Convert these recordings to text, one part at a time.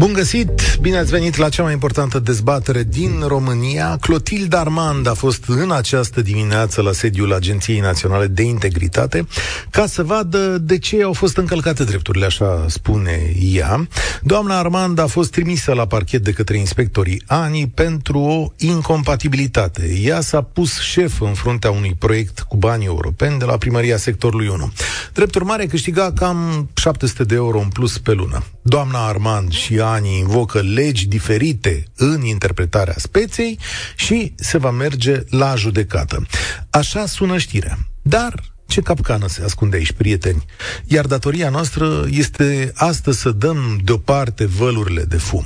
Bun găsit! Bine ați venit la cea mai importantă dezbatere din România. Clotilde Armand a fost în această dimineață la sediul Agenției Naționale de Integritate ca să vadă de ce au fost încălcate drepturile, așa spune ea. Doamna Armand a fost trimisă la parchet de către inspectorii ANI pentru o incompatibilitate. Ea s-a pus șef în fruntea unui proiect cu bani europeni de la primăria sectorului 1. Drept urmare, câștiga cam 700 de euro în plus pe lună. Doamna Armand și ani invocă legi diferite în interpretarea speței și se va merge la judecată. Așa sună știrea. Dar ce capcană se ascunde aici, prieteni? Iar datoria noastră este astăzi să dăm deoparte vălurile de fum.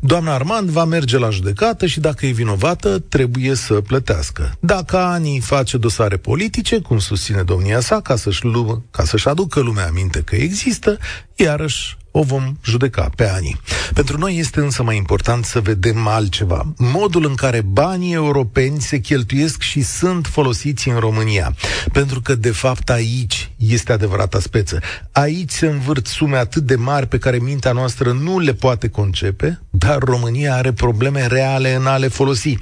Doamna Armand va merge la judecată și dacă e vinovată, trebuie să plătească. Dacă Ani face dosare politice, cum susține domnia sa, ca să-și, lu- ca să-și aducă lumea aminte că există, iarăși o vom judeca pe ani. Pentru noi este însă mai important să vedem altceva. Modul în care banii europeni se cheltuiesc și sunt folosiți în România. Pentru că, de fapt, aici este adevărata speță. Aici se învârt sume atât de mari pe care mintea noastră nu le poate concepe, dar România are probleme reale în a le folosi.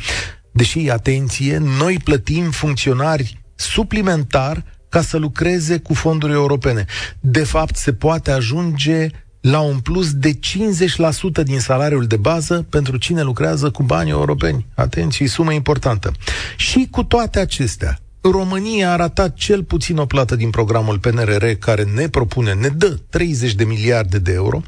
Deși, atenție, noi plătim funcționari suplimentar ca să lucreze cu fonduri europene. De fapt, se poate ajunge la un plus de 50% din salariul de bază pentru cine lucrează cu bani europeni. Atenție, sumă importantă. Și cu toate acestea, România a ratat cel puțin o plată din programul PNRR care ne propune, ne dă 30 de miliarde de euro,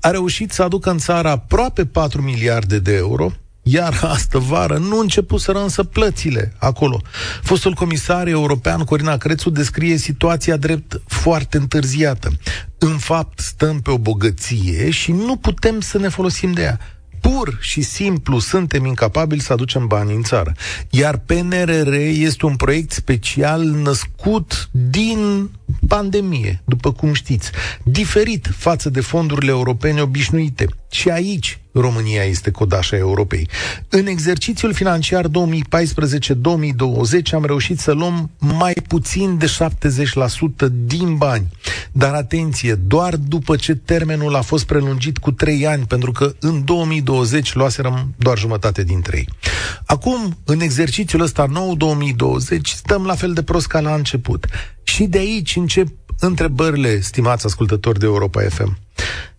a reușit să aducă în țară aproape 4 miliarde de euro, iar astă vară nu începuseră însă plățile acolo. Fostul comisar european Corina Crețu descrie situația drept foarte întârziată. În fapt, stăm pe o bogăție și nu putem să ne folosim de ea pur și simplu suntem incapabili să aducem bani în țară. Iar PNRR este un proiect special născut din pandemie, după cum știți, diferit față de fondurile europene obișnuite. Și aici România este codașa Europei. În exercițiul financiar 2014-2020 am reușit să luăm mai puțin de 70% din bani. Dar atenție, doar după ce termenul a fost prelungit cu 3 ani, pentru că în 2020 luaserăm doar jumătate din 3. Acum, în exercițiul ăsta nou 2020, stăm la fel de prost ca la început. Și de aici încep întrebările, stimați ascultători de Europa FM.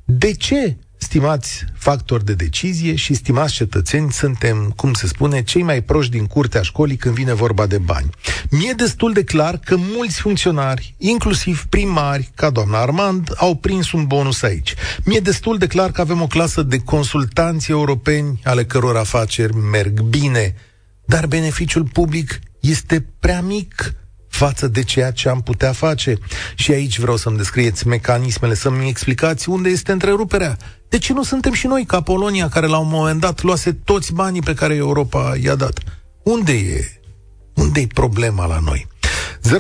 De ce stimați factori de decizie și stimați cetățeni, suntem, cum se spune, cei mai proști din curtea școlii când vine vorba de bani. Mi-e destul de clar că mulți funcționari, inclusiv primari, ca doamna Armand, au prins un bonus aici. Mi-e destul de clar că avem o clasă de consultanți europeni ale căror afaceri merg bine, dar beneficiul public este prea mic față de ceea ce am putea face. Și aici vreau să-mi descrieți mecanismele, să-mi explicați unde este întreruperea. De ce nu suntem și noi ca Polonia, care la un moment dat luase toți banii pe care Europa i-a dat? Unde e? Unde e problema la noi? 0372069599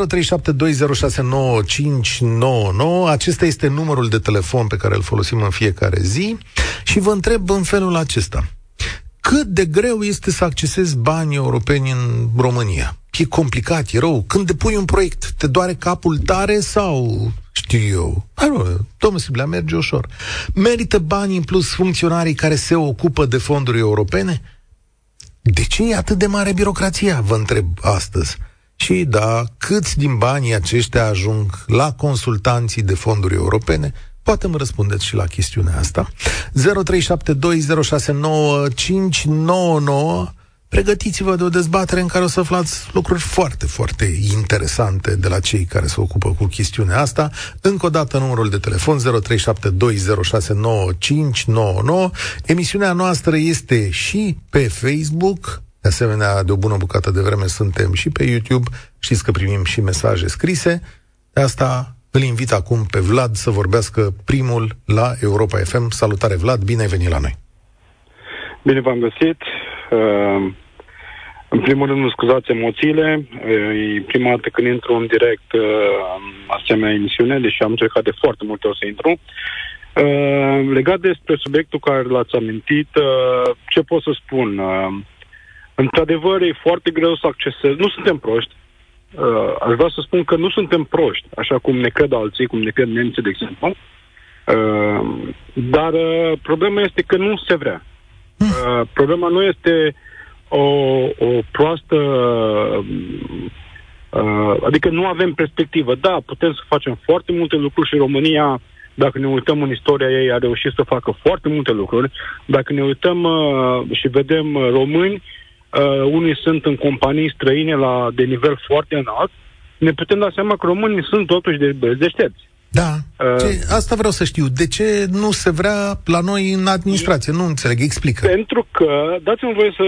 Acesta este numărul de telefon pe care îl folosim în fiecare zi și vă întreb în felul acesta. Cât de greu este să accesezi banii europeni în România? E complicat, e rău. Când depui un proiect, te doare capul tare sau știu eu. Hai, mă, domnul Siblea, merge ușor. Merită bani în plus funcționarii care se ocupă de fonduri europene? De ce e atât de mare birocrația, vă întreb astăzi? Și da, câți din banii aceștia ajung la consultanții de fonduri europene? Poate îmi răspundeți și la chestiunea asta. 0372069599 Pregătiți-vă de o dezbatere în care o să aflați lucruri foarte, foarte interesante de la cei care se ocupă cu chestiunea asta. Încă o dată numărul de telefon 0372069599. Emisiunea noastră este și pe Facebook, de asemenea, de o bună bucată de vreme suntem și pe YouTube. Știți că primim și mesaje scrise. De asta îl invit acum pe Vlad să vorbească primul la Europa FM. Salutare, Vlad, bine ai venit la noi! Bine v-am găsit! Uh, în primul rând, nu scuzați emoțiile. Uh, e prima dată când intru în direct uh, asemenea emisiune, deși am încercat de foarte multe ori să intru. Uh, legat despre subiectul care l-ați amintit, uh, ce pot să spun? Uh, Într-adevăr, e foarte greu să accesezi. Nu suntem proști. Uh, aș vrea să spun că nu suntem proști, așa cum ne cred alții, cum ne cred nemții, de exemplu. Uh, dar uh, problema este că nu se vrea. Uh, problema nu este o, o proastă Uh, adică nu avem perspectivă. Da, putem să facem foarte multe lucruri și România, dacă ne uităm în istoria ei, a reușit să facă foarte multe lucruri. Dacă ne uităm uh, și vedem uh, români, uh, unii sunt în companii străine la, de nivel foarte înalt, ne putem da seama că românii sunt totuși de, deștepți. Da, uh, ce, asta vreau să știu. De ce nu se vrea la noi în administrație? Nu înțeleg, explică. Pentru că, dați-mi voie să,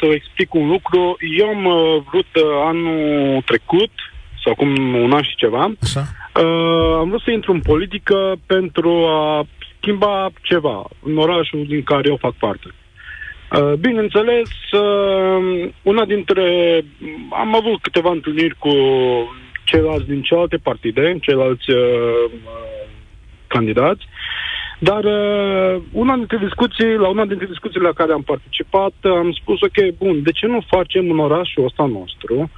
să explic un lucru. Eu am uh, vrut uh, anul trecut, sau acum un an și ceva, Așa. Uh, am vrut să intru în politică pentru a schimba ceva în orașul din care eu fac parte. Uh, bineînțeles, uh, una dintre... Am avut câteva întâlniri cu ceilalți din celelalte partide, ceilalți uh, candidați, dar uh, una dintre discuții, la una dintre discuțiile la care am participat, am spus, ok, bun, de ce nu facem în orașul ăsta nostru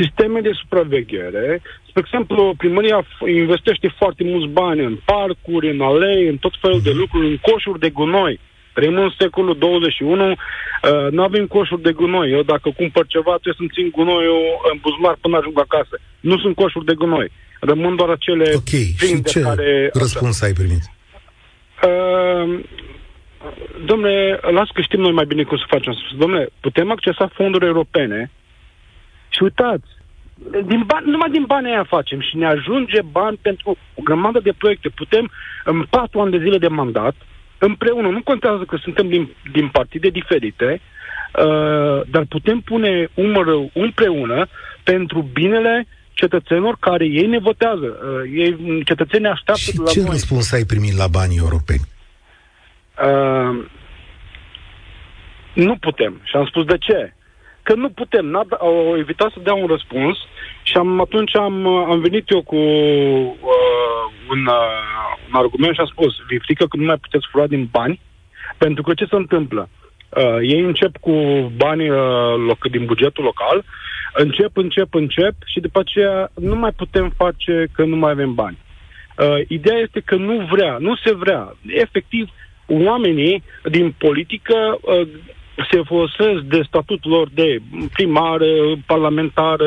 sisteme de supraveghere? Spre exemplu, primăria investește foarte mulți bani în parcuri, în alei, în tot felul de lucruri, în coșuri de gunoi. Trăim în secolul 21, uh, nu avem coșuri de gunoi. Eu dacă cumpăr ceva, trebuie să-mi țin gunoiul în buzunar până ajung acasă. Nu sunt coșuri de gunoi. Rămân doar acele Ok, și ce care... răspuns ai primit? Uh, domnule, las că știm noi mai bine cum să facem. Domnule, putem accesa fonduri europene și uitați, din bani, numai din bani aia facem și ne ajunge bani pentru o grămadă de proiecte. Putem, în patru ani de zile de mandat, împreună, nu contează că suntem din, din partide diferite, uh, dar putem pune umărul împreună pentru binele cetățenilor care ei ne votează. Uh, ei, cetățenii așteaptă și la ce noi. răspuns ai primit la banii europeni? Uh, nu putem. Și am spus de ce. Că nu putem. N-a, au evitat să dea un răspuns și am, atunci am, am venit eu cu uh, un, uh, un argument și am spus, vi frică că nu mai puteți fura din bani? Pentru că ce se întâmplă? Uh, ei încep cu banii uh, loc, din bugetul local, încep, încep, încep și după aceea nu mai putem face că nu mai avem bani. Uh, ideea este că nu vrea, nu se vrea. Efectiv, oamenii din politică uh, se folosesc de statutul lor de primar, parlamentar,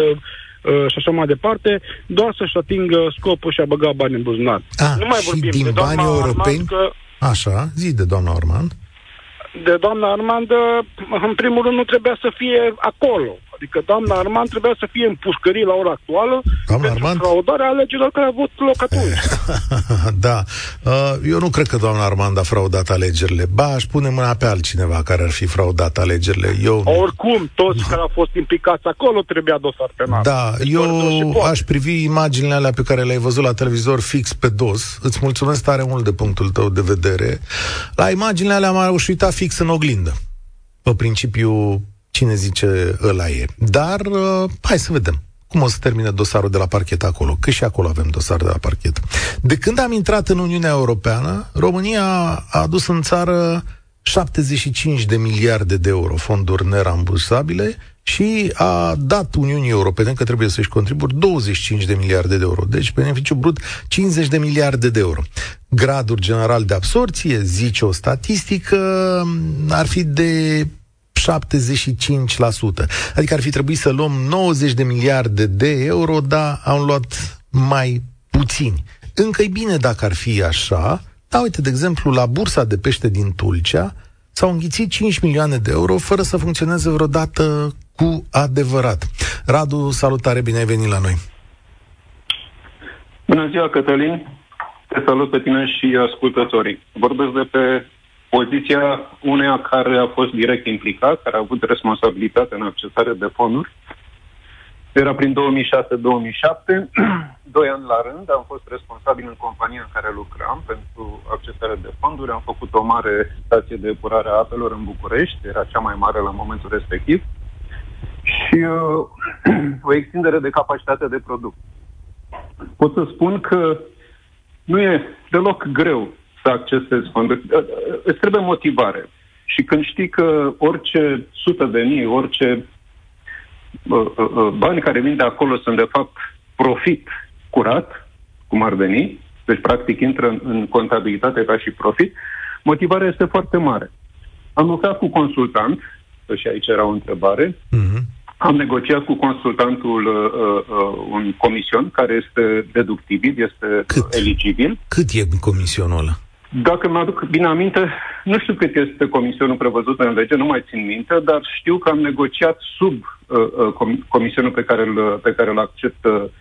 Uh, și așa mai departe, doar să-și atingă scopul și a băga bani în buzunar. A, nu mai vorbim din de banii europeni? Că, așa, zi de doamna Armand. De doamna Armand, în primul rând, nu trebuia să fie acolo. Adică doamna Armand trebuia să fie în pușcării la ora actuală doamna pentru Armand? fraudarea alegerilor care au avut loc atunci. da. Uh, eu nu cred că doamna Armand a fraudat alegerile. Ba, aș pune mâna pe altcineva care ar fi fraudat alegerile. Eu... Oricum, toți care au fost implicați acolo trebuia dosar penal. Da, deci eu aș privi imaginile alea pe care le-ai văzut la televizor fix pe dos. Îți mulțumesc tare mult de punctul tău de vedere. La imaginile alea m-am uitat fix în oglindă. Pe principiu cine zice ăla e. Dar uh, hai să vedem cum o să termine dosarul de la parchet acolo, că și acolo avem dosar de la parchet. De când am intrat în Uniunea Europeană, România a adus în țară 75 de miliarde de euro fonduri nerambursabile și a dat Uniunii Europene că trebuie să-și contribuie 25 de miliarde de euro. Deci beneficiu brut 50 de miliarde de euro. Gradul general de absorție, zice o statistică, ar fi de 75%. Adică ar fi trebuit să luăm 90 de miliarde de euro, dar am luat mai puțini. Încă e bine dacă ar fi așa, dar uite, de exemplu, la bursa de pește din Tulcea s-au înghițit 5 milioane de euro fără să funcționeze vreodată cu adevărat. Radu, salutare, bine ai venit la noi! Bună ziua, Cătălin! Te salut pe tine și ascultătorii. Vorbesc de pe poziția uneia care a fost direct implicat, care a avut responsabilitate în accesarea de fonduri. Era prin 2006-2007, doi ani la rând, am fost responsabil în compania în care lucram pentru accesarea de fonduri. Am făcut o mare stație de epurare a apelor în București, era cea mai mare la momentul respectiv, și uh, o extindere de capacitate de producție. Pot să spun că nu e deloc greu să accesezi fonduri. Ă, ă, îți trebuie motivare. Și când știi că orice sută de mii, orice uh, uh, uh, bani care vin de acolo sunt de fapt profit curat, cum ar veni, deci practic intră în, în contabilitate ca și profit, motivarea este foarte mare. Am lucrat cu consultant, și aici era o întrebare, uh-huh. am negociat cu consultantul uh, uh, un comision care este deductibil, este Cât? eligibil. Cât e comisionul ăla? Dacă mă aduc bine aminte, nu știu cât este comisionul prevăzut în lege, nu mai țin minte, dar știu că am negociat sub uh, uh, comisionul pe care îl, pe care îl acceptă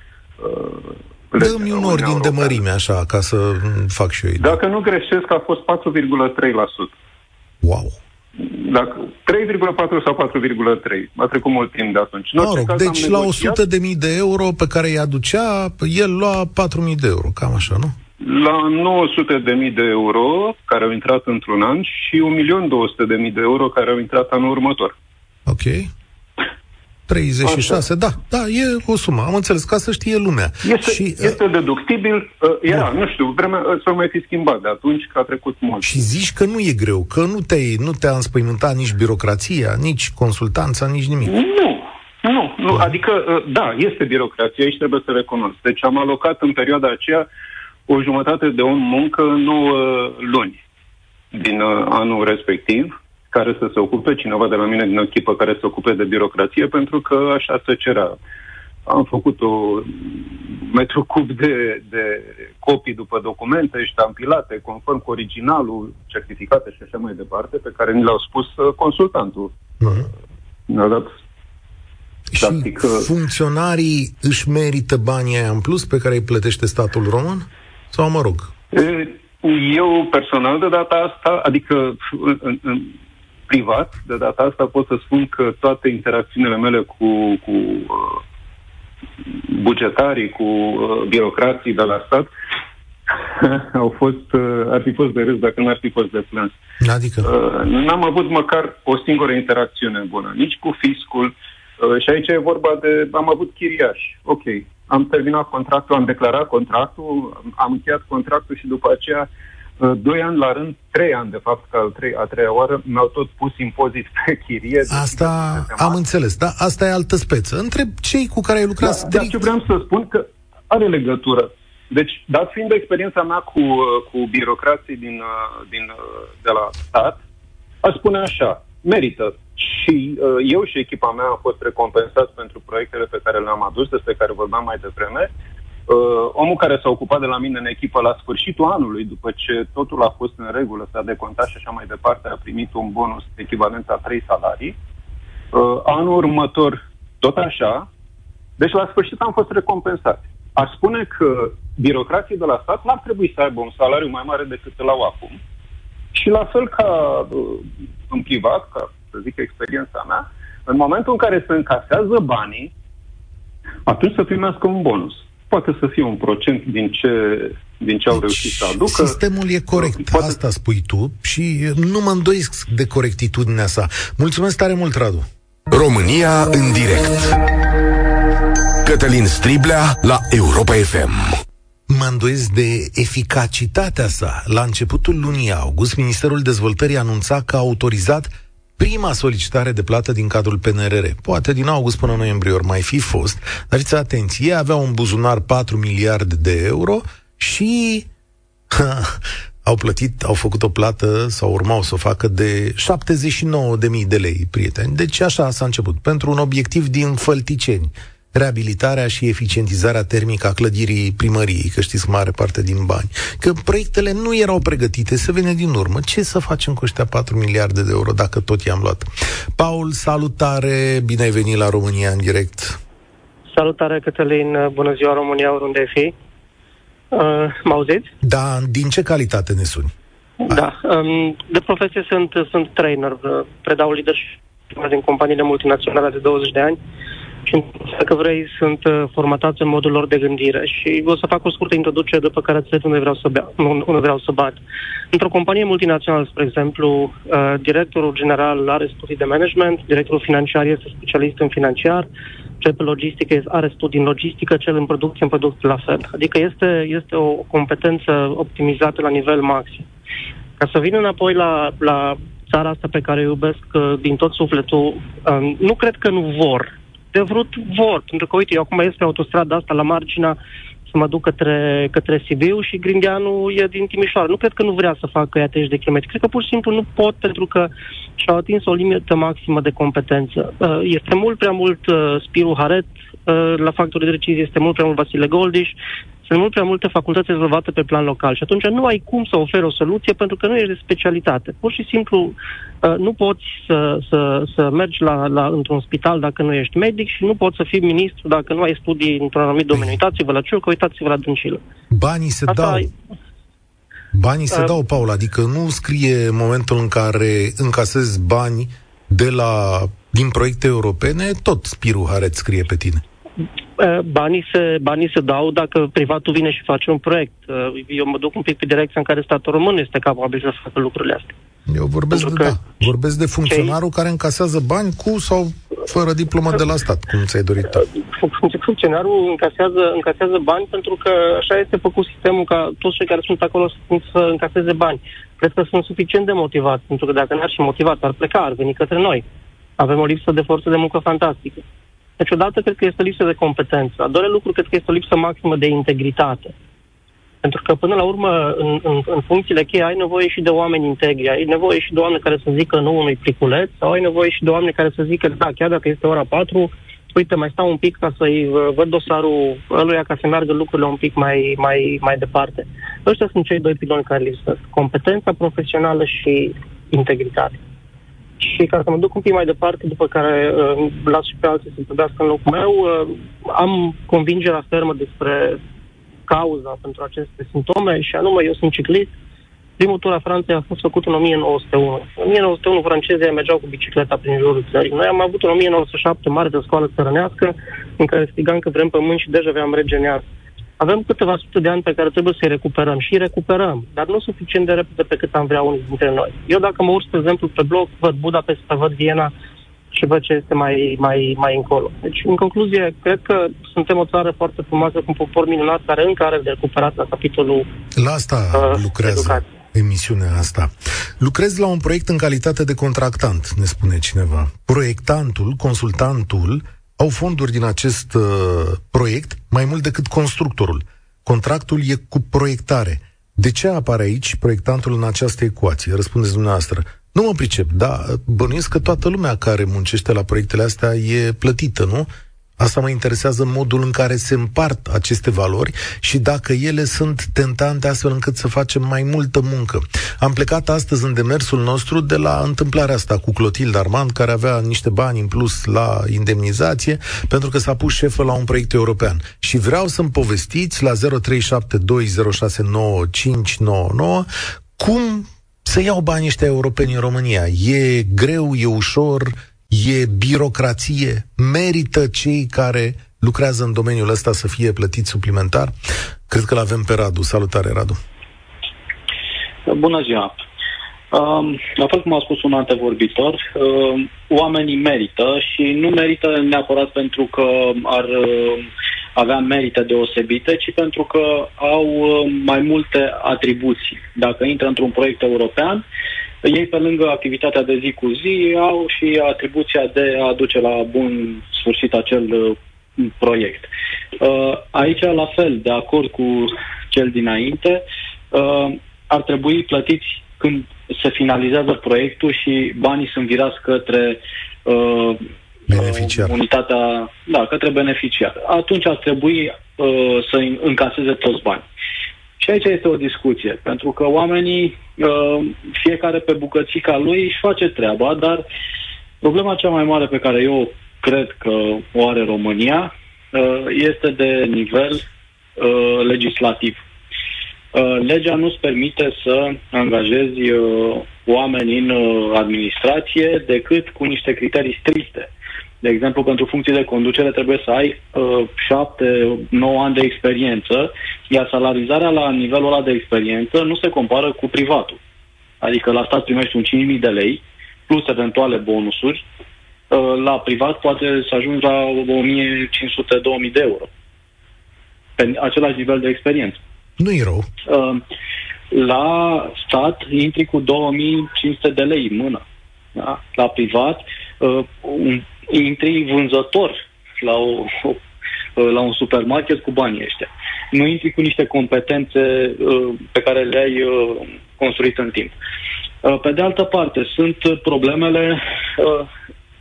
uh, Dă-mi un ordin de mărime, așa, ca să fac și eu idee. Dacă nu greșesc, a fost 4,3%. Wow! Dacă 3,4 sau 4,3. A trecut mult timp de atunci. Mă rog, deci la 100 de mii de euro pe care îi aducea, el lua 4 mii de euro, cam așa, nu? La 900 de mii de euro care au intrat într-un an și 1.200 de mii de euro care au intrat anul următor. Ok. 36, Așa. da, da, e o sumă, am înțeles, ca să știe lumea. Este, și, este uh, deductibil, uh, era, nu știu, vremea uh, să mai fi schimbat de atunci, că a trecut mult. Și zici că nu e greu, că nu, te nu te-a înspăimântat nici birocrația, nici consultanța, nici nimic. Nu, nu, nu, da. adică, uh, da, este birocrație, aici trebuie să recunosc. Deci am alocat în perioada aceea o jumătate de om muncă în 9 luni din uh, anul respectiv, care să se ocupe, cineva de la mine din echipă care să se ocupe de birocrație, pentru că așa se cerea. Am făcut o metru cub de, de copii după documente ștampilate, conform cu originalul, certificate și așa mai departe, pe care ni le-au spus uh, consultantul. Uh-huh. Ne-a dat și Practic, uh, funcționarii își merită banii aia în plus pe care îi plătește statul român? Sau mă rog? Eu personal de data asta, adică în, în, privat, de data asta pot să spun că toate interacțiunile mele cu, cu uh, bugetarii, cu uh, birocrații de la stat au fost, uh, ar fi fost de râs dacă nu ar fi fost de plâns. Adică? Uh, n-am avut măcar o singură interacțiune bună, nici cu fiscul, uh, și aici e vorba de, am avut chiriași, ok, am terminat contractul, am declarat contractul, am încheiat contractul și după aceea Uh, doi ani la rând, trei ani, de fapt, că al trei, a treia oară, mi-au tot pus impozit pe chirie. Asta am înțeles, da? Asta e altă speță. Întreb cei cu care ai lucrat da, strict... Dar ce vreau să spun că are legătură. Deci, dat fiind experiența mea cu, uh, cu birocrații din, uh, din, de la stat, aș spune așa, merită. Și uh, eu și echipa mea am fost recompensați pentru proiectele pe care le-am adus, despre care vorbeam mai devreme, Uh, omul care s-a ocupat de la mine în echipă la sfârșitul anului, după ce totul a fost în regulă, s-a decontat și așa mai departe, a primit un bonus echivalent a trei salarii. Uh, anul următor, tot așa. Deci, la sfârșit am fost recompensat. Aș spune că birocrații de la stat n-ar trebui să aibă un salariu mai mare decât îl au acum. Și la fel ca uh, în privat, ca să zic experiența mea, în momentul în care se încasează banii, atunci să primească un bonus poate să fie un procent din ce, din ce au deci, reușit să aducă. Sistemul e corect, poate... asta spui tu și nu mă îndoiesc de corectitudinea sa. Mulțumesc tare mult, Radu! România în direct Cătălin Striblea la Europa FM Mă îndoiesc de eficacitatea sa. La începutul lunii august, Ministerul Dezvoltării anunța că a autorizat prima solicitare de plată din cadrul PNRR. Poate din august până noiembrie ori mai fi fost, dar fiți atenți, ei aveau un buzunar 4 miliarde de euro și ha, au plătit, au făcut o plată sau urmau să o facă de 79.000 de lei, prieteni. Deci așa s-a început, pentru un obiectiv din Fălticeni reabilitarea și eficientizarea termică a clădirii primăriei, că știți mare parte din bani. Că proiectele nu erau pregătite, să vină din urmă. Ce să facem cu ăștia 4 miliarde de euro dacă tot i-am luat? Paul, salutare, bine ai venit la România în direct. Salutare, Cătălin, bună ziua România, oriunde fi. Uh, mă auziți? Da, din ce calitate ne suni? Da, um, de profesie sunt, sunt trainer, predau leadership din companiile multinaționale de 20 de ani și dacă vrei sunt uh, formatați în modul lor de gândire și o să fac o scurtă introducere după care îți unde vreau să, bea, unde vreau să bat. Într-o companie multinațională, spre exemplu, uh, directorul general are studii de management, directorul financiar este specialist în financiar, cel pe logistică are studii în logistică, cel în producție în producție la fel. Adică este, este o competență optimizată la nivel maxim. Ca să vin înapoi la, la țara asta pe care o iubesc uh, din tot sufletul, uh, nu cred că nu vor. De vrut vor, pentru că, uite, eu acum ies pe autostrada asta la marginea să mă duc către, către Sibiu și Grindeanu e din Timișoara. Nu cred că nu vrea să facă ea 30 de kilometri. Cred că pur și simplu nu pot pentru că și-au atins o limită maximă de competență. Uh, este mult prea mult uh, Spiru Haret, uh, la factorul de decizie este mult prea mult Vasile Goldiș, sunt mult prea multe facultăți rezolvate pe plan local și atunci nu ai cum să oferi o soluție pentru că nu ești de specialitate. Pur și simplu uh, nu poți să, să, să mergi la, la, într-un spital dacă nu ești medic și nu poți să fii ministru dacă nu ai studii într-un anumit domeniu. Uitați-vă la Ciurcă, uitați-vă la Dâncilă. Banii se Asta dau. Ai... Banii se uh, dau, Paul, adică nu scrie momentul în care încasezi bani de la, din proiecte europene, tot Spiru Haret scrie pe tine. Eh, banii se, banii se dau dacă privatul vine și face un proiect. Eh, eu mă duc un pic pe direcția în care statul român este capabil să facă lucrurile astea. Eu vorbesc, de, da, vorbesc de funcționarul cei... care încasează bani cu sau fără diplomă de la stat, cum ți-ai dorit tu. Funcționarul încasează, încasează bani pentru că așa este făcut sistemul ca toți cei care sunt acolo să încaseze bani. Cred că sunt suficient de motivați, pentru că dacă n-ar fi motivat, ar pleca, ar veni către noi. Avem o lipsă de forță de muncă fantastică. Deci, odată, cred că este o lipsă de competență. A doilea lucru, cred că este o lipsă maximă de integritate. Pentru că, până la urmă, în, în, în funcțiile cheie ai nevoie și de oameni integri, ai nevoie și de oameni care să zică nu unui pliculeț, sau ai nevoie și de oameni care să zică, da, chiar dacă este ora 4, uite, mai stau un pic ca să-i uh, văd dosarul ăluia ca să meargă lucrurile un pic mai, mai, mai departe. Ăștia sunt cei doi piloni care lipsesc. Competența profesională și integritate. Și ca să mă duc un pic mai departe, după care uh, las și pe alții să vorbească în locul meu, uh, am convingerea fermă despre cauza pentru aceste simptome și anume, eu sunt ciclist, primul tur a Franței a fost făcut în 1901. În 1901 francezii mergeau cu bicicleta prin jurul țării. Noi am avut în 1907 mare de școală țărănească în care strigam că vrem pământ și deja aveam rege neas avem câteva sute de ani pe care trebuie să-i recuperăm și îi recuperăm, dar nu suficient de repede pe cât am vrea unii dintre noi. Eu dacă mă urc, de exemplu, pe bloc, văd Budapesta, văd Viena și văd ce este mai, mai, mai încolo. Deci, în concluzie, cred că suntem o țară foarte frumoasă, cu un popor minunat, care încă are de recuperat la capitolul La asta uh, lucrează. Educație emisiunea asta. Lucrez la un proiect în calitate de contractant, ne spune cineva. Proiectantul, consultantul, au fonduri din acest uh, proiect mai mult decât constructorul. Contractul e cu proiectare. De ce apare aici proiectantul în această ecuație? Răspundeți dumneavoastră. Nu mă pricep, da, bănuiesc că toată lumea care muncește la proiectele astea e plătită, nu? Asta mă interesează modul în care se împart aceste valori și dacă ele sunt tentante astfel încât să facem mai multă muncă. Am plecat astăzi în demersul nostru de la întâmplarea asta cu Clotilde Armand, care avea niște bani în plus la indemnizație, pentru că s-a pus șefă la un proiect european. Și vreau să-mi povestiți la 0372069599 cum să iau banii ăștia europeni în România. E greu, e ușor, e birocrație, merită cei care lucrează în domeniul ăsta să fie plătiți suplimentar? Cred că l-avem pe Radu. Salutare, Radu! Bună ziua! Um, la fel cum a spus un antevorbitor, um, oamenii merită și nu merită neapărat pentru că ar uh, avea merite deosebite, ci pentru că au uh, mai multe atribuții. Dacă intră într-un proiect european, ei, pe lângă activitatea de zi cu zi, au și atribuția de a duce la bun sfârșit acel uh, proiect. Uh, aici, la fel, de acord cu cel dinainte, uh, ar trebui plătiți când se finalizează proiectul și banii sunt virați către uh, beneficiar. unitatea, da, către beneficiar. Atunci ar trebui uh, să încaseze toți banii. Și aici este o discuție, pentru că oamenii, uh, fiecare pe bucățica lui, își face treaba, dar problema cea mai mare pe care eu cred că o are România uh, este de nivel uh, legislativ. Legea nu-ți permite să angajezi oameni în administrație decât cu niște criterii stricte. De exemplu, pentru funcții de conducere trebuie să ai uh, șapte, nouă ani de experiență, iar salarizarea la nivelul ăla de experiență nu se compară cu privatul. Adică la stat primești un 5.000 de lei, plus eventuale bonusuri, uh, la privat poate să ajungi la 1.500-2.000 de euro. Pe același nivel de experiență. Nu e rău. Uh, la stat intri cu 2500 de lei în mână. Da? La privat uh, un, intri vânzător la, o, o, uh, la un supermarket cu banii ăștia. Nu intri cu niște competențe uh, pe care le-ai uh, construit în timp. Uh, pe de altă parte, sunt problemele uh,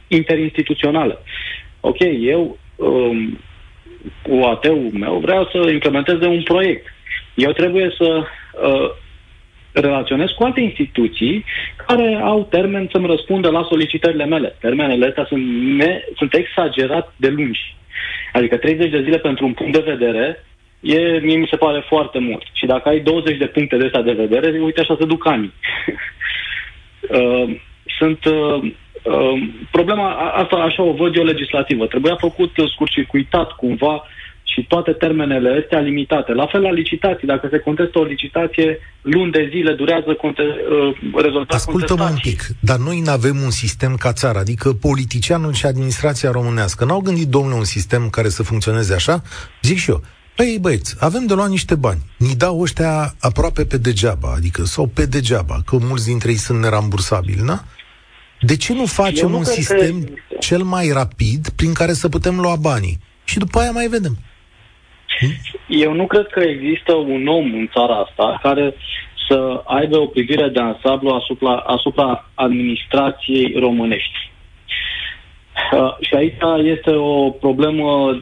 interinstituționale. Ok, eu, um, cu AT-ul meu, vreau să implementeze un proiect. Eu trebuie să uh, relaționez cu alte instituții care au termen să-mi răspundă la solicitările mele. Termenele astea sunt, ne, sunt exagerat de lungi. Adică 30 de zile pentru un punct de vedere e, mie mi se pare foarte mult. Și dacă ai 20 de puncte de astea de vedere, uite așa se duc ani. uh, sunt uh, uh, problema, asta așa o văd eu legislativă. Trebuia făcut scurt-circuitat cumva și toate termenele astea limitate. La fel la licitații, dacă se contestă o licitație, luni de zile durează conte- uh, rezolvarea Ascultă-mă un pic, dar noi nu avem un sistem ca țară, adică politicianul și administrația românească n-au gândit, domnule, un sistem care să funcționeze așa? Zic și eu. Păi băieți, avem de luat niște bani. Ni dau ăștia aproape pe degeaba, adică sau pe degeaba, că mulți dintre ei sunt nerambursabili, na? De ce nu facem nu un sistem că... cel mai rapid prin care să putem lua banii? Și după aia mai vedem. Eu nu cred că există un om în țara asta care să aibă o privire de ansamblu asupra, asupra administrației românești. Uh, și aici este o problemă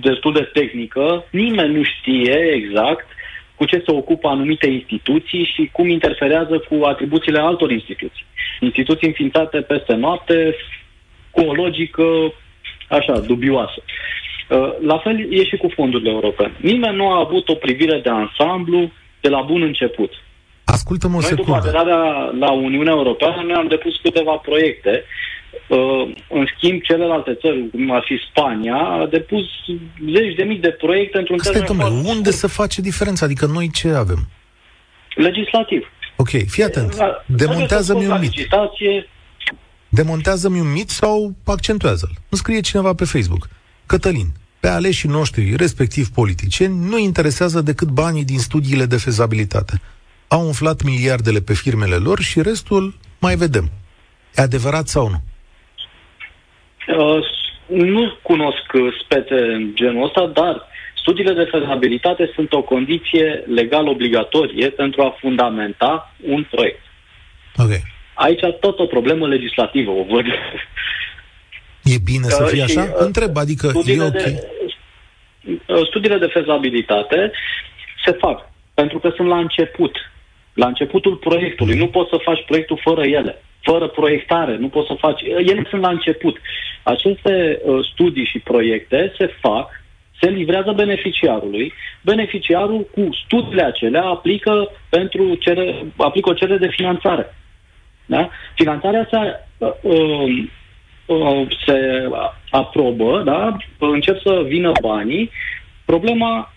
destul de tehnică. Nimeni nu știe exact cu ce se ocupă anumite instituții și cum interferează cu atribuțiile altor instituții. Instituții înființate peste noapte, cu o logică așa, dubioasă. Uh, la fel e și cu fondurile europene. Nimeni nu a avut o privire de ansamblu de la bun început. Ascultă-mă o Noi, secundă. după aderarea la Uniunea Europeană, noi am depus câteva proiecte. Uh, în schimb, celelalte țări, cum ar fi Spania, a depus zeci de mii de proiecte într-un Stai, domnule, unde să face diferența? Adică noi ce avem? Legislativ. Ok, fii atent. Demontează-mi un mit. Demontează-mi un mit sau accentuează-l. Îmi scrie cineva pe Facebook. Cătălin, pe aleșii noștri, respectiv politicieni, nu interesează decât banii din studiile de fezabilitate. Au umflat miliardele pe firmele lor și restul mai vedem. E adevărat sau nu? Uh, nu cunosc spețe în genul ăsta, dar studiile de fezabilitate sunt o condiție legal obligatorie pentru a fundamenta un proiect. Ok. Aici tot o problemă legislativă, o văd. E bine să fie așa? Uh, Întreb, adică e ok. De, uh, studiile de fezabilitate se fac pentru că sunt la început. La începutul proiectului. Nu poți să faci proiectul fără ele. Fără proiectare. Nu poți să faci... Ele sunt la început. Aceste uh, studii și proiecte se fac se livrează beneficiarului. Beneficiarul cu studiile acelea aplică, pentru cere, aplică o cerere de finanțare. Da? Finanțarea asta uh, uh, Uh, se aprobă, da? încep să vină banii, problema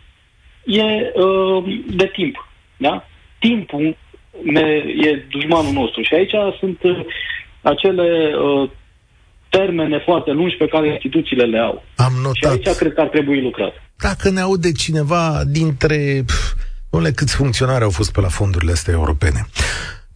e uh, de timp. Da? Timpul ne, e dușmanul nostru și aici sunt uh, acele uh, termene foarte lungi pe care instituțiile le au. Am notat. Și aici cred că ar trebui lucrat. Dacă ne aude cineva dintre... Dom'le, câți funcționari au fost pe la fondurile astea europene?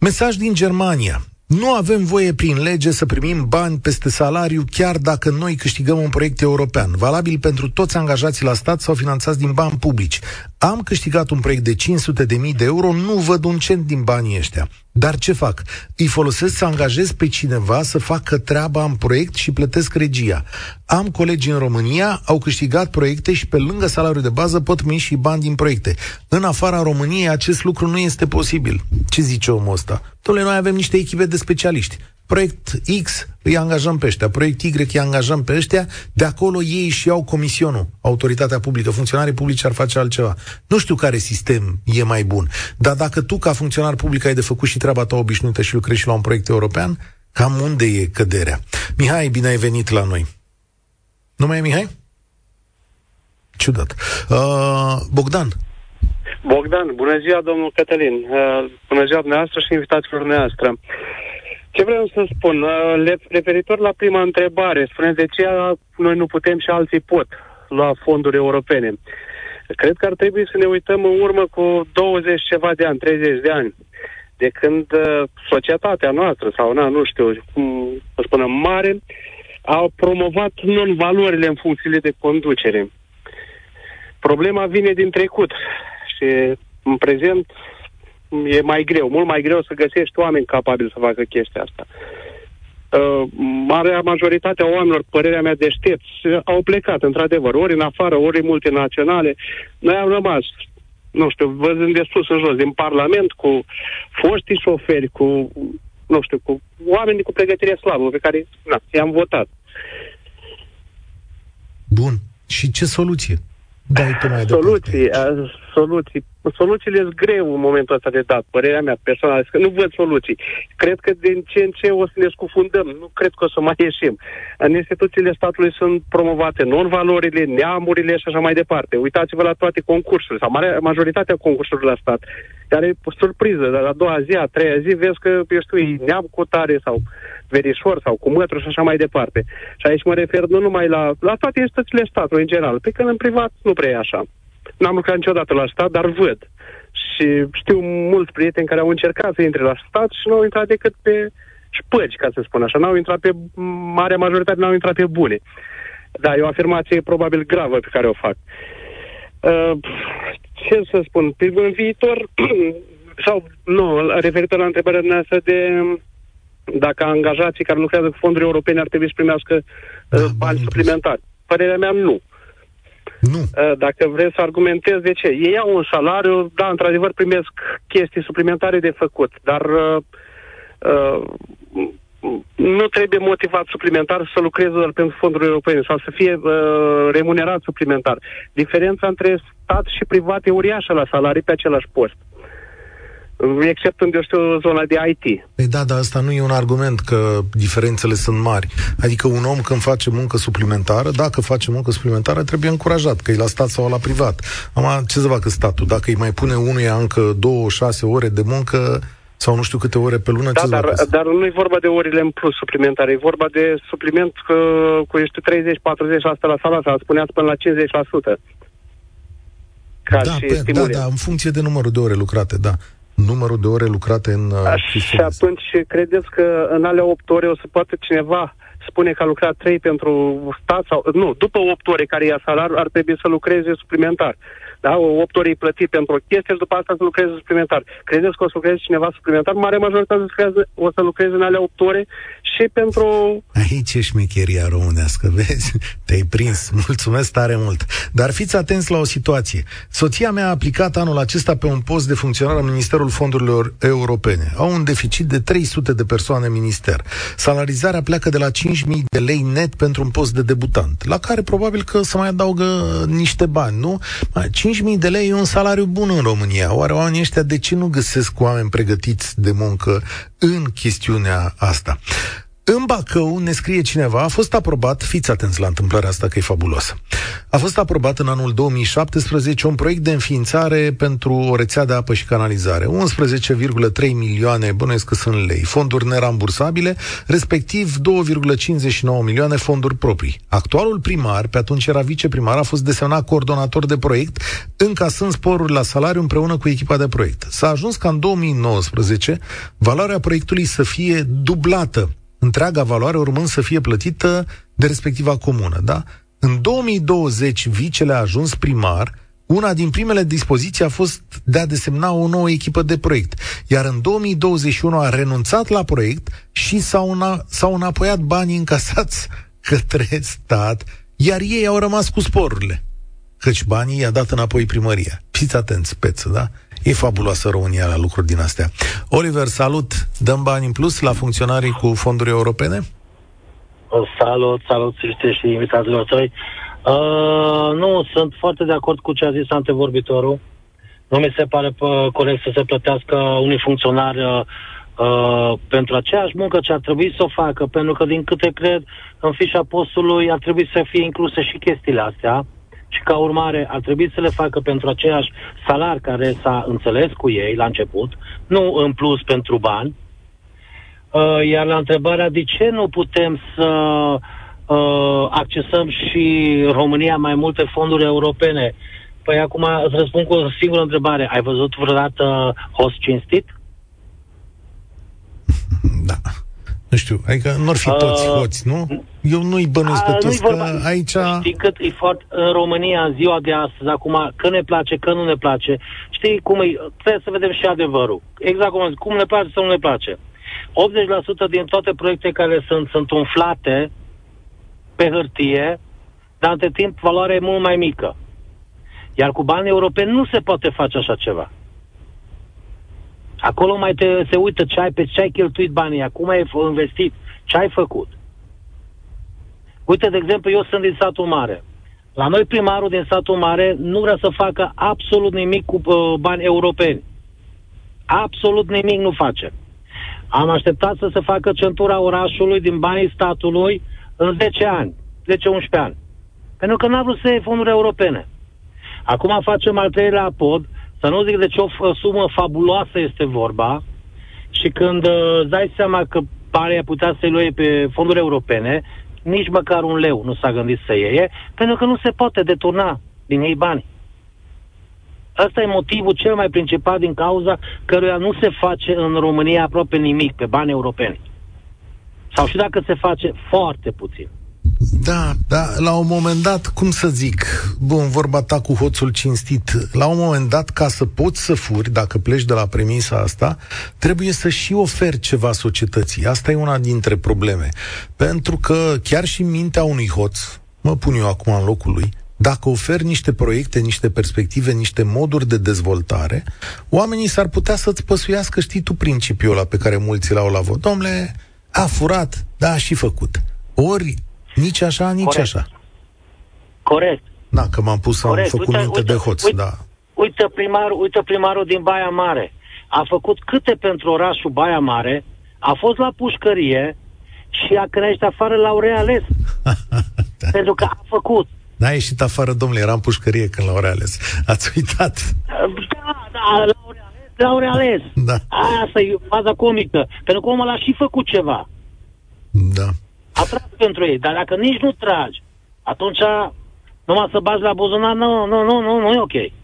Mesaj din Germania. Nu avem voie prin lege să primim bani peste salariu chiar dacă noi câștigăm un proiect european, valabil pentru toți angajații la stat sau finanțați din bani publici. Am câștigat un proiect de 500 de mii de euro, nu văd un cent din banii ăștia. Dar ce fac? Îi folosesc să angajez pe cineva să facă treaba în proiect și plătesc regia. Am colegi în România, au câștigat proiecte și pe lângă salariul de bază pot primi și bani din proiecte. În afara României acest lucru nu este posibil. Ce zice omul ăsta? Dom'le, noi avem niște echipe de specialiști. Proiect X îi angajăm pe ăștia, proiect Y îi angajăm pe ăștia, de acolo ei și iau comisionul, autoritatea publică, funcționarii publici ar face altceva. Nu știu care sistem e mai bun, dar dacă tu ca funcționar public ai de făcut și treaba ta obișnuită și lucrezi și la un proiect european, cam unde e căderea? Mihai, bine ai venit la noi. Nu mai e Mihai? Ciudat. Uh, Bogdan, Bogdan, bună ziua, domnul Cătălin. Uh, bună ziua dumneavoastră și invitațiilor noastre. Ce vreau să spun? Uh, referitor la prima întrebare, spuneți de ce noi nu putem și alții pot lua fonduri europene. Cred că ar trebui să ne uităm în urmă cu 20 ceva de ani, 30 de ani, de când uh, societatea noastră, sau na, nu știu cum să spunem, mare, au promovat non-valorile în funcțiile de conducere. Problema vine din trecut și în prezent e mai greu, mult mai greu să găsești oameni capabili să facă chestia asta. Uh, marea majoritate a oamenilor, părerea mea deștepți, au plecat, într-adevăr, ori în afară, ori multinaționale. Noi am rămas, nu știu, văzând de sus în jos, din Parlament, cu foștii șoferi, cu, nu știu, cu oameni cu pregătire slabă, pe care, na, i-am votat. Bun. Și ce soluție? Dai tu mai soluții, departe. soluții. Soluțiile sunt greu în momentul ăsta de dat, părerea mea personală. Că nu văd soluții. Cred că din ce în ce o să ne scufundăm. Nu cred că o să mai ieșim. În instituțiile statului sunt promovate non-valorile, neamurile și așa mai departe. Uitați-vă la toate concursurile, sau mare, majoritatea concursurilor la stat, care e surpriză. Dar la a doua zi, a treia zi, vezi că, eu știu, e neam cu tare sau verișor sau cu mătru și așa mai departe. Și aici mă refer nu numai la, la toate instituțiile statului în general, pe când în privat nu prea e așa. N-am lucrat niciodată la stat, dar văd. Și știu mulți prieteni care au încercat să intre la stat și nu au intrat decât pe șpăgi, ca să spun așa. N-au intrat pe, marea majoritate n-au intrat pe bune. Da, e o afirmație probabil gravă pe care o fac. Uh, ce să spun? Pe în viitor, sau nu, referitor la întrebarea noastră de dacă angajații care lucrează cu fonduri europene ar trebui să primească uh, da, bani suplimentari. Părerea mea, nu. Nu. Uh, dacă vreți să argumentez de ce. Ei au un salariu, da, într-adevăr primesc chestii suplimentare de făcut, dar uh, uh, nu trebuie motivat suplimentar să lucreze doar pentru fonduri europene sau să fie uh, remunerat suplimentar. Diferența între stat și privat e uriașă la salarii pe același post except în, eu știu, zona de IT. Păi da, dar asta nu e un argument că diferențele sunt mari. Adică un om când face muncă suplimentară, dacă face muncă suplimentară, trebuie încurajat, că e la stat sau la privat. Am ce să facă statul? Dacă îi mai pune unuia încă două, șase ore de muncă, sau nu știu câte ore pe lună, da, ce dar, dar nu e vorba de orile în plus suplimentare, e vorba de supliment cu, cu eu știu, 30-40% la salarie, sau spuneați până la 50%. Ca da, și pe, da, da, în funcție de numărul de ore lucrate, da numărul de ore lucrate în uh, Și atunci credeți că în alea 8 ore o să poate cineva spune că a lucrat 3 pentru stat sau... Nu, după 8 ore care ia salariul ar trebui să lucreze suplimentar da, 8 ore plătit pentru o chestie și după asta să lucreze suplimentar. Credeți că o să lucreze cineva suplimentar? Mare majoritate o să lucreze în alea 8 ore și pentru... Aici e șmecheria românească, vezi? Te-ai prins. Mulțumesc tare mult. Dar fiți atenți la o situație. Soția mea a aplicat anul acesta pe un post de funcționar al Ministerul Fondurilor Europene. Au un deficit de 300 de persoane în minister. Salarizarea pleacă de la 5.000 de lei net pentru un post de debutant, la care probabil că să mai adaugă niște bani, nu? 5.000 de lei e un salariu bun în România. Oare oamenii ăștia de ce nu găsesc oameni pregătiți de muncă în chestiunea asta? În Bacău ne scrie cineva, a fost aprobat, fiți atenți la întâmplarea asta că e fabuloasă, a fost aprobat în anul 2017 un proiect de înființare pentru o rețea de apă și canalizare. 11,3 milioane, bănuiesc că sunt lei, fonduri nerambursabile, respectiv 2,59 milioane fonduri proprii. Actualul primar, pe atunci era viceprimar, a fost desemnat coordonator de proiect, încasând sporuri la salariu împreună cu echipa de proiect. S-a ajuns ca în 2019 valoarea proiectului să fie dublată întreaga valoare urmând să fie plătită de respectiva comună, da? În 2020, vicele a ajuns primar, una din primele dispoziții a fost de a desemna o nouă echipă de proiect. Iar în 2021 a renunțat la proiect și s-au, una, s-au înapoiat banii încasați către stat, iar ei au rămas cu sporurile. Căci banii i-a dat înapoi primăria. Fiți atenți, peță, da? E fabuloasă România la lucruri din astea. Oliver, salut! Dăm bani în plus la funcționarii cu fonduri europene? Salut, salut și invitațiilor tăi. Uh, nu, sunt foarte de acord cu ce a zis antevorbitorul. Nu mi se pare uh, corect să se plătească unui funcționar uh, uh, pentru aceeași muncă ce ar trebui să o facă, pentru că, din câte cred, în fișa postului ar trebui să fie incluse și chestiile astea și ca urmare ar trebui să le facă pentru aceeași salar care s-a înțeles cu ei la început, nu în plus pentru bani. Uh, iar la întrebarea de ce nu putem să uh, accesăm și România mai multe fonduri europene, Păi acum îți răspund cu o singură întrebare. Ai văzut vreodată host cinstit? Da. Nu știu, adică nu ar fi toți uh, hoți, nu? Eu nu-i bănuiesc pe toți, că aici... Știi cât e foarte... În România, în ziua de astăzi, acum, că ne place, că nu ne place, știi cum e? Trebuie să vedem și adevărul. Exact cum, cum ne place sau nu ne place. 80% din toate proiectele care sunt, sunt umflate pe hârtie, dar între timp valoarea e mult mai mică. Iar cu bani europeni nu se poate face așa ceva. Acolo mai te, se uită ce ai, pe ce ai cheltuit banii, acum ai investit, ce ai făcut. Uite, de exemplu, eu sunt din satul mare. La noi primarul din satul mare nu vrea să facă absolut nimic cu uh, bani europeni. Absolut nimic nu face. Am așteptat să se facă centura orașului din banii statului în 10 ani, 10-11 ani. Pentru că n-a vrut să iei fonduri europene. Acum facem al treilea pod, să nu zic de ce o sumă fabuloasă este vorba și când uh, îți dai seama că pare putea să-i luie pe fonduri europene, nici măcar un leu nu s-a gândit să iei, pentru că nu se poate deturna din ei bani. Ăsta e motivul cel mai principal din cauza căruia nu se face în România aproape nimic pe bani europeni. Sau și dacă se face, foarte puțin. Da, da, la un moment dat, cum să zic, bun, vorba ta cu hoțul cinstit, la un moment dat, ca să poți să furi, dacă pleci de la premisa asta, trebuie să și oferi ceva societății. Asta e una dintre probleme. Pentru că chiar și mintea unui hoț, mă pun eu acum în locul lui, dacă oferi niște proiecte, niște perspective, niște moduri de dezvoltare, oamenii s-ar putea să-ți păsuiască, știi tu, principiul ăla pe care mulți l-au la vot. Domnule, a furat, da, a și făcut. Ori nici așa, nici Corect. așa. Corect. Da, că m-am pus să am făcut uite, minte uite, de hoț, uite, da. Uite primarul, uite primarul din Baia Mare. A făcut câte pentru orașul Baia Mare, a fost la pușcărie și a crește afară la reales. da. Pentru că a făcut. N-a ieșit afară, domnule, era în pușcărie când l-au reales. Ați uitat. Da, da, l-au reales. L-au reales. Da. Asta e faza comică. Pentru că omul a și făcut ceva. Da a tras pentru ei. Dar dacă nici nu tragi, atunci numai să bagi la buzunar, nu, nu, nu, nu, nu e ok.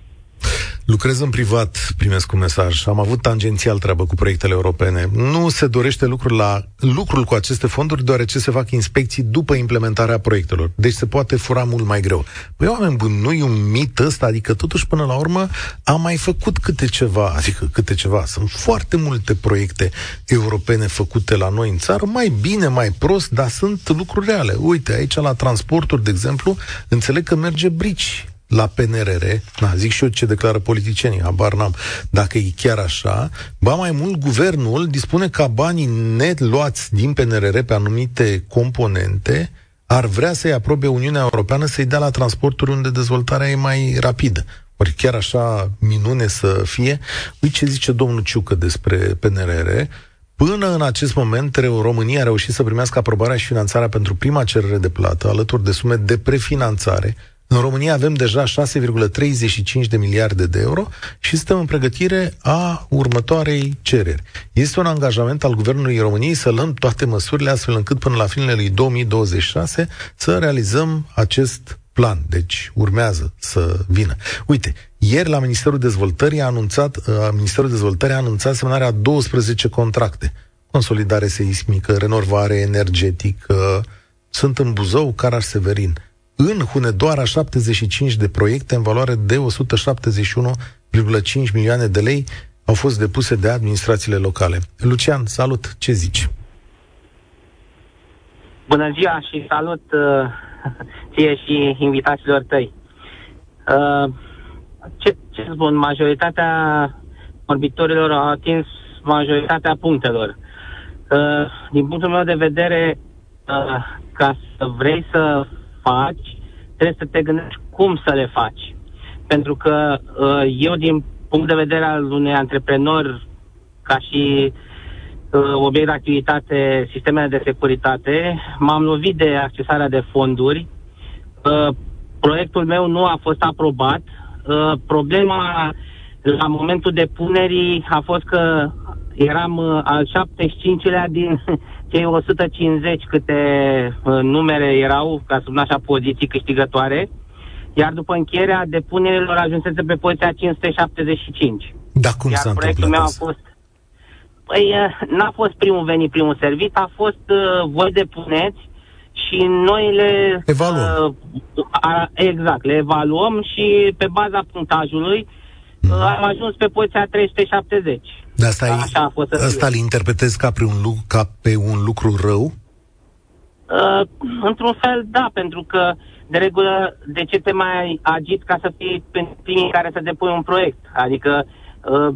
Lucrez în privat, primesc un mesaj. Am avut tangențial treabă cu proiectele europene. Nu se dorește lucrul, la, lucrul cu aceste fonduri, deoarece se fac inspecții după implementarea proiectelor. Deci se poate fura mult mai greu. Păi, oameni buni, nu e un mit ăsta, adică totuși până la urmă am mai făcut câte ceva, adică câte ceva. Sunt foarte multe proiecte europene făcute la noi în țară, mai bine, mai prost, dar sunt lucruri reale. Uite, aici la transporturi, de exemplu, înțeleg că merge brici la PNRR, na, zic și eu ce declară politicienii, habar n-am, dacă e chiar așa, ba mai mult, guvernul dispune ca banii net luați din PNRR pe anumite componente ar vrea să-i aprobe Uniunea Europeană să-i dea la transporturi unde dezvoltarea e mai rapidă. Ori chiar așa minune să fie. Uite ce zice domnul Ciucă despre PNRR. Până în acest moment, România a reușit să primească aprobarea și finanțarea pentru prima cerere de plată, alături de sume de prefinanțare, în România avem deja 6,35 de miliarde de euro și suntem în pregătire a următoarei cereri. Este un angajament al Guvernului României să luăm toate măsurile astfel încât până la finele lui 2026 să realizăm acest plan. Deci urmează să vină. Uite, ieri la Ministerul Dezvoltării a anunțat, uh, Ministerul Dezvoltării a anunțat semnarea 12 contracte. Consolidare seismică, renovare energetică, sunt în Buzău, Caraș Severin în Hunedoara 75 de proiecte în valoare de 171,5 milioane de lei au fost depuse de administrațiile locale. Lucian, salut, ce zici? Bună ziua și salut uh, ție și invitaților tăi. Uh, ce, ce spun, majoritatea orbitorilor au atins majoritatea punctelor. Uh, din punctul meu de vedere, uh, ca să vrei să faci, trebuie să te gândești cum să le faci. Pentru că uh, eu, din punct de vedere al unui antreprenor, ca și uh, obiect de activitate, sistemele de securitate, m-am lovit de accesarea de fonduri. Uh, proiectul meu nu a fost aprobat. Uh, problema la momentul depunerii a fost că eram uh, al 75-lea din cei 150 câte uh, numere erau, ca să spun așa, poziții câștigătoare iar după încheierea depunerilor ajunsese pe poziția 575. Dar cum iar s-a proiectul întâmplat meu a asta? fost... Păi, uh, n-a fost primul venit, primul servit, a fost uh, voi depuneți și noi le... Evaluăm. Uh, a, exact, le evaluăm și pe baza punctajului uh, am ajuns pe poziția 370. De asta, Așa a fost să fie. asta îl interpretezi ca pe, un lucru, ca pe un lucru rău? Uh, într-un fel, da, pentru că, de regulă, de ce te mai agit ca să fii prin- primii care să depui un proiect? Adică, uh,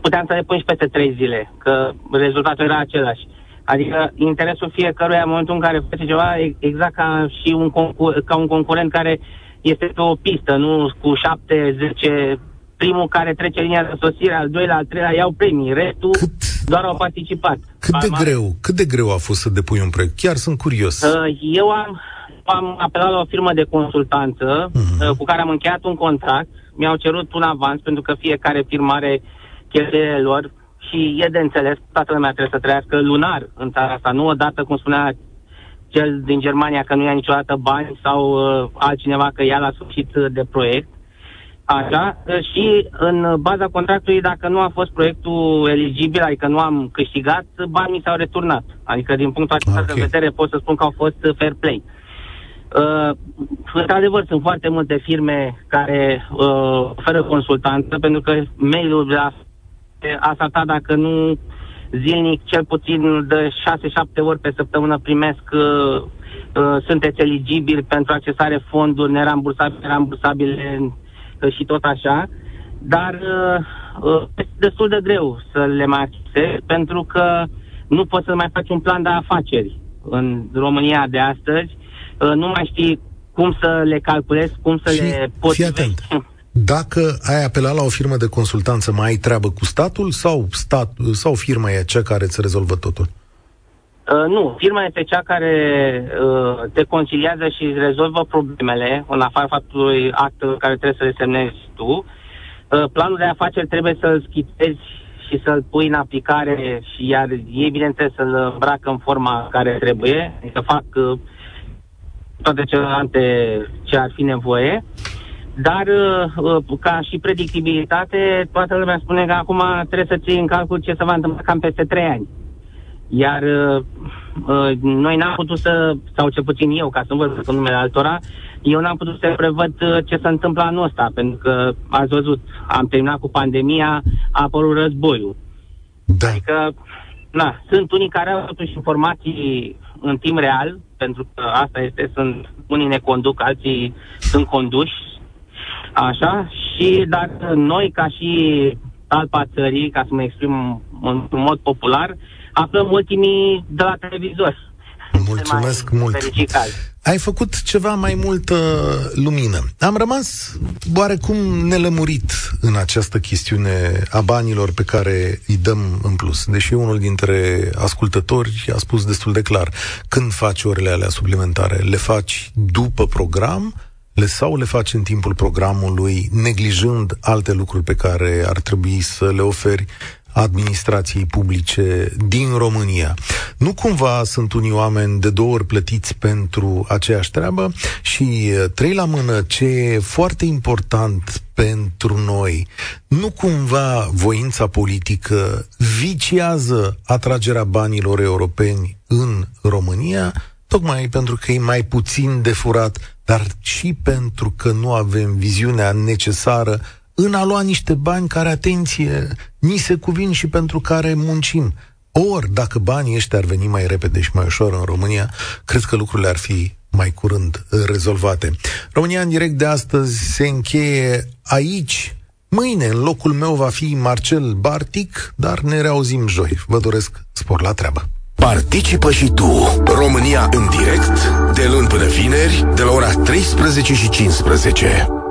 puteam să depui și peste trei zile, că rezultatul era același. Adică interesul fiecăruia în momentul în care face ceva e exact ca și un, concur- ca un concurent care este pe o pistă, nu cu șapte, zece, primul care trece linia de sosire, al doilea, al treilea iau premii, restul Cât- doar au participat. Cât de Mai- greu, cât de greu a fost să depui un proiect? Chiar sunt curios. Uh, Eu am, am apelat la o firmă de consultanță Mhm. uh, cu care am încheiat un contract. Mi-au cerut un avans pentru că fiecare firmă are cheltuielile lor și e de înțeles, toată lumea trebuie să trăiască lunar în țara asta, nu odată, cum spunea cel din Germania că nu ia niciodată bani sau uh, altcineva că ia la sfârșit uh, de proiect. Așa, uh, și în baza contractului, dacă nu a fost proiectul eligibil, adică nu am câștigat, banii mi s-au returnat. Adică, din punctul acesta Ok. de vedere, pot să spun că au fost uh, fair play. Uh, într-adevăr, sunt foarte multe firme care uh, oferă consultanță, pentru că mail-ul de la a saltat dacă nu zilnic, cel puțin de 6-7 ori pe săptămână primesc uh, uh, sunteți eligibili pentru accesare fonduri nerambursabile, rambursabile uh, și tot așa. Dar uh, uh, este destul de greu să le mai accesezi pentru că nu poți să mai faci un plan de afaceri în România de astăzi. Uh, nu mai știi cum să le calculezi, cum să Și le fii potrivești. atent. Dacă ai apelat la o firmă de consultanță, mai ai treabă cu statul sau, stat, sau firma e cea care îți rezolvă totul? Uh, nu, firma este cea care uh, te conciliază și rezolvă problemele, în afară faptului actul care trebuie să le semnezi tu. Uh, planul de afaceri trebuie să-l schițezi și să-l pui în aplicare și iar ei, bineînțeles, să-l îmbracă în forma care trebuie, adică fac uh, toate celelalte ce ar fi nevoie. Dar, uh, uh, ca și predictibilitate, toată lumea spune că acum trebuie să ții în calcul ce se va întâmpla cam peste trei ani. Iar uh, uh, noi n-am putut să, sau cel puțin eu, ca să nu vorbesc în numele altora, eu n-am putut să prevăd uh, ce se întâmplă anul ăsta, pentru că, ați văzut, am terminat cu pandemia, a apărut războiul. Da. Adică, na, sunt unii care au totuși informații în timp real, pentru că asta este, sunt unii ne conduc, alții sunt conduși, așa, și dar noi, ca și talpa țării, ca să mă exprim într-un mod popular, aflăm ultimii de la televizor. Mulțumesc Cel mai mult. fericit caz. Ai făcut ceva mai multă lumină. Am rămas oarecum nelămurit în această chestiune a banilor pe care îi dăm în plus. Deși unul dintre ascultători a spus destul de clar, când faci orele alea suplimentare, le faci după program le sau le faci în timpul programului, neglijând alte lucruri pe care ar trebui să le oferi administrației publice din România. Nu cumva sunt unii oameni de două ori plătiți pentru aceeași treabă și uh, trei la mână ce e foarte important pentru noi, nu cumva voința politică viciază atragerea banilor europeni în România, tocmai pentru că e mai puțin de furat, dar și pentru că nu avem viziunea necesară în a lua niște bani care, atenție, ni se cuvin și pentru care muncim. Ori, dacă banii ăștia ar veni mai repede și mai ușor în România, cred că lucrurile ar fi mai curând rezolvate. România în direct de astăzi se încheie aici. Mâine, în locul meu, va fi Marcel Bartic, dar ne reauzim joi. Vă doresc spor la treabă. Participă și tu, România în direct, de luni până vineri, de la ora 13 și 15.